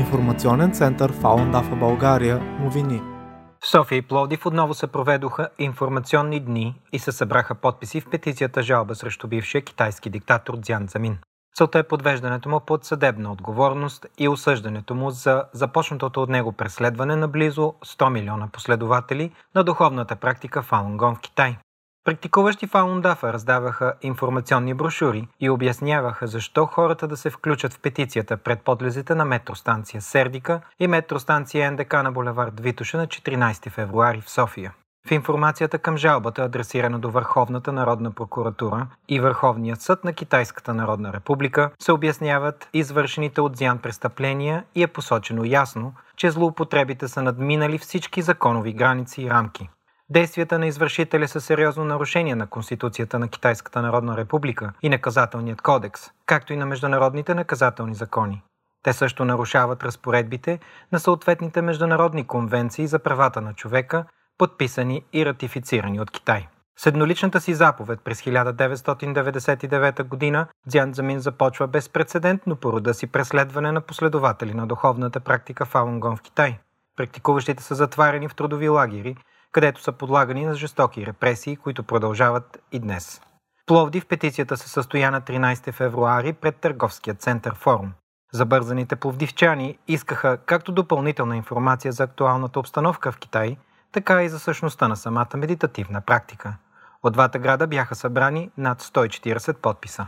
Информационен център Фаундафа България новини. В София и Пловдив отново се проведоха информационни дни и се събраха подписи в петицията жалба срещу бившия китайски диктатор Дзян Замин. Целта е подвеждането му под съдебна отговорност и осъждането му за започнатото от него преследване на близо 100 милиона последователи на духовната практика Фалунгон в Китай. Практикуващи Фалундафа раздаваха информационни брошури и обясняваха защо хората да се включат в петицията пред подлезите на метростанция Сердика и метростанция НДК на булевард Витуша на 14 февруари в София. В информацията към жалбата, адресирана до Върховната народна прокуратура и Върховният съд на Китайската народна република, се обясняват извършените от Зян престъпления и е посочено ясно, че злоупотребите са надминали всички законови граници и рамки. Действията на извършителя са сериозно нарушение на Конституцията на Китайската народна република и наказателният кодекс, както и на международните наказателни закони. Те също нарушават разпоредбите на съответните международни конвенции за правата на човека, подписани и ратифицирани от Китай. С едноличната си заповед през 1999 година Дзян Замин започва безпредседентно по рода си преследване на последователи на духовната практика Фалунгон в Китай. Практикуващите са затварени в трудови лагери, където са подлагани на жестоки репресии, които продължават и днес. Пловди в петицията се състоя на 13 февруари пред Търговския център Форум. Забързаните пловдивчани искаха както допълнителна информация за актуалната обстановка в Китай, така и за същността на самата медитативна практика. От двата града бяха събрани над 140 подписа.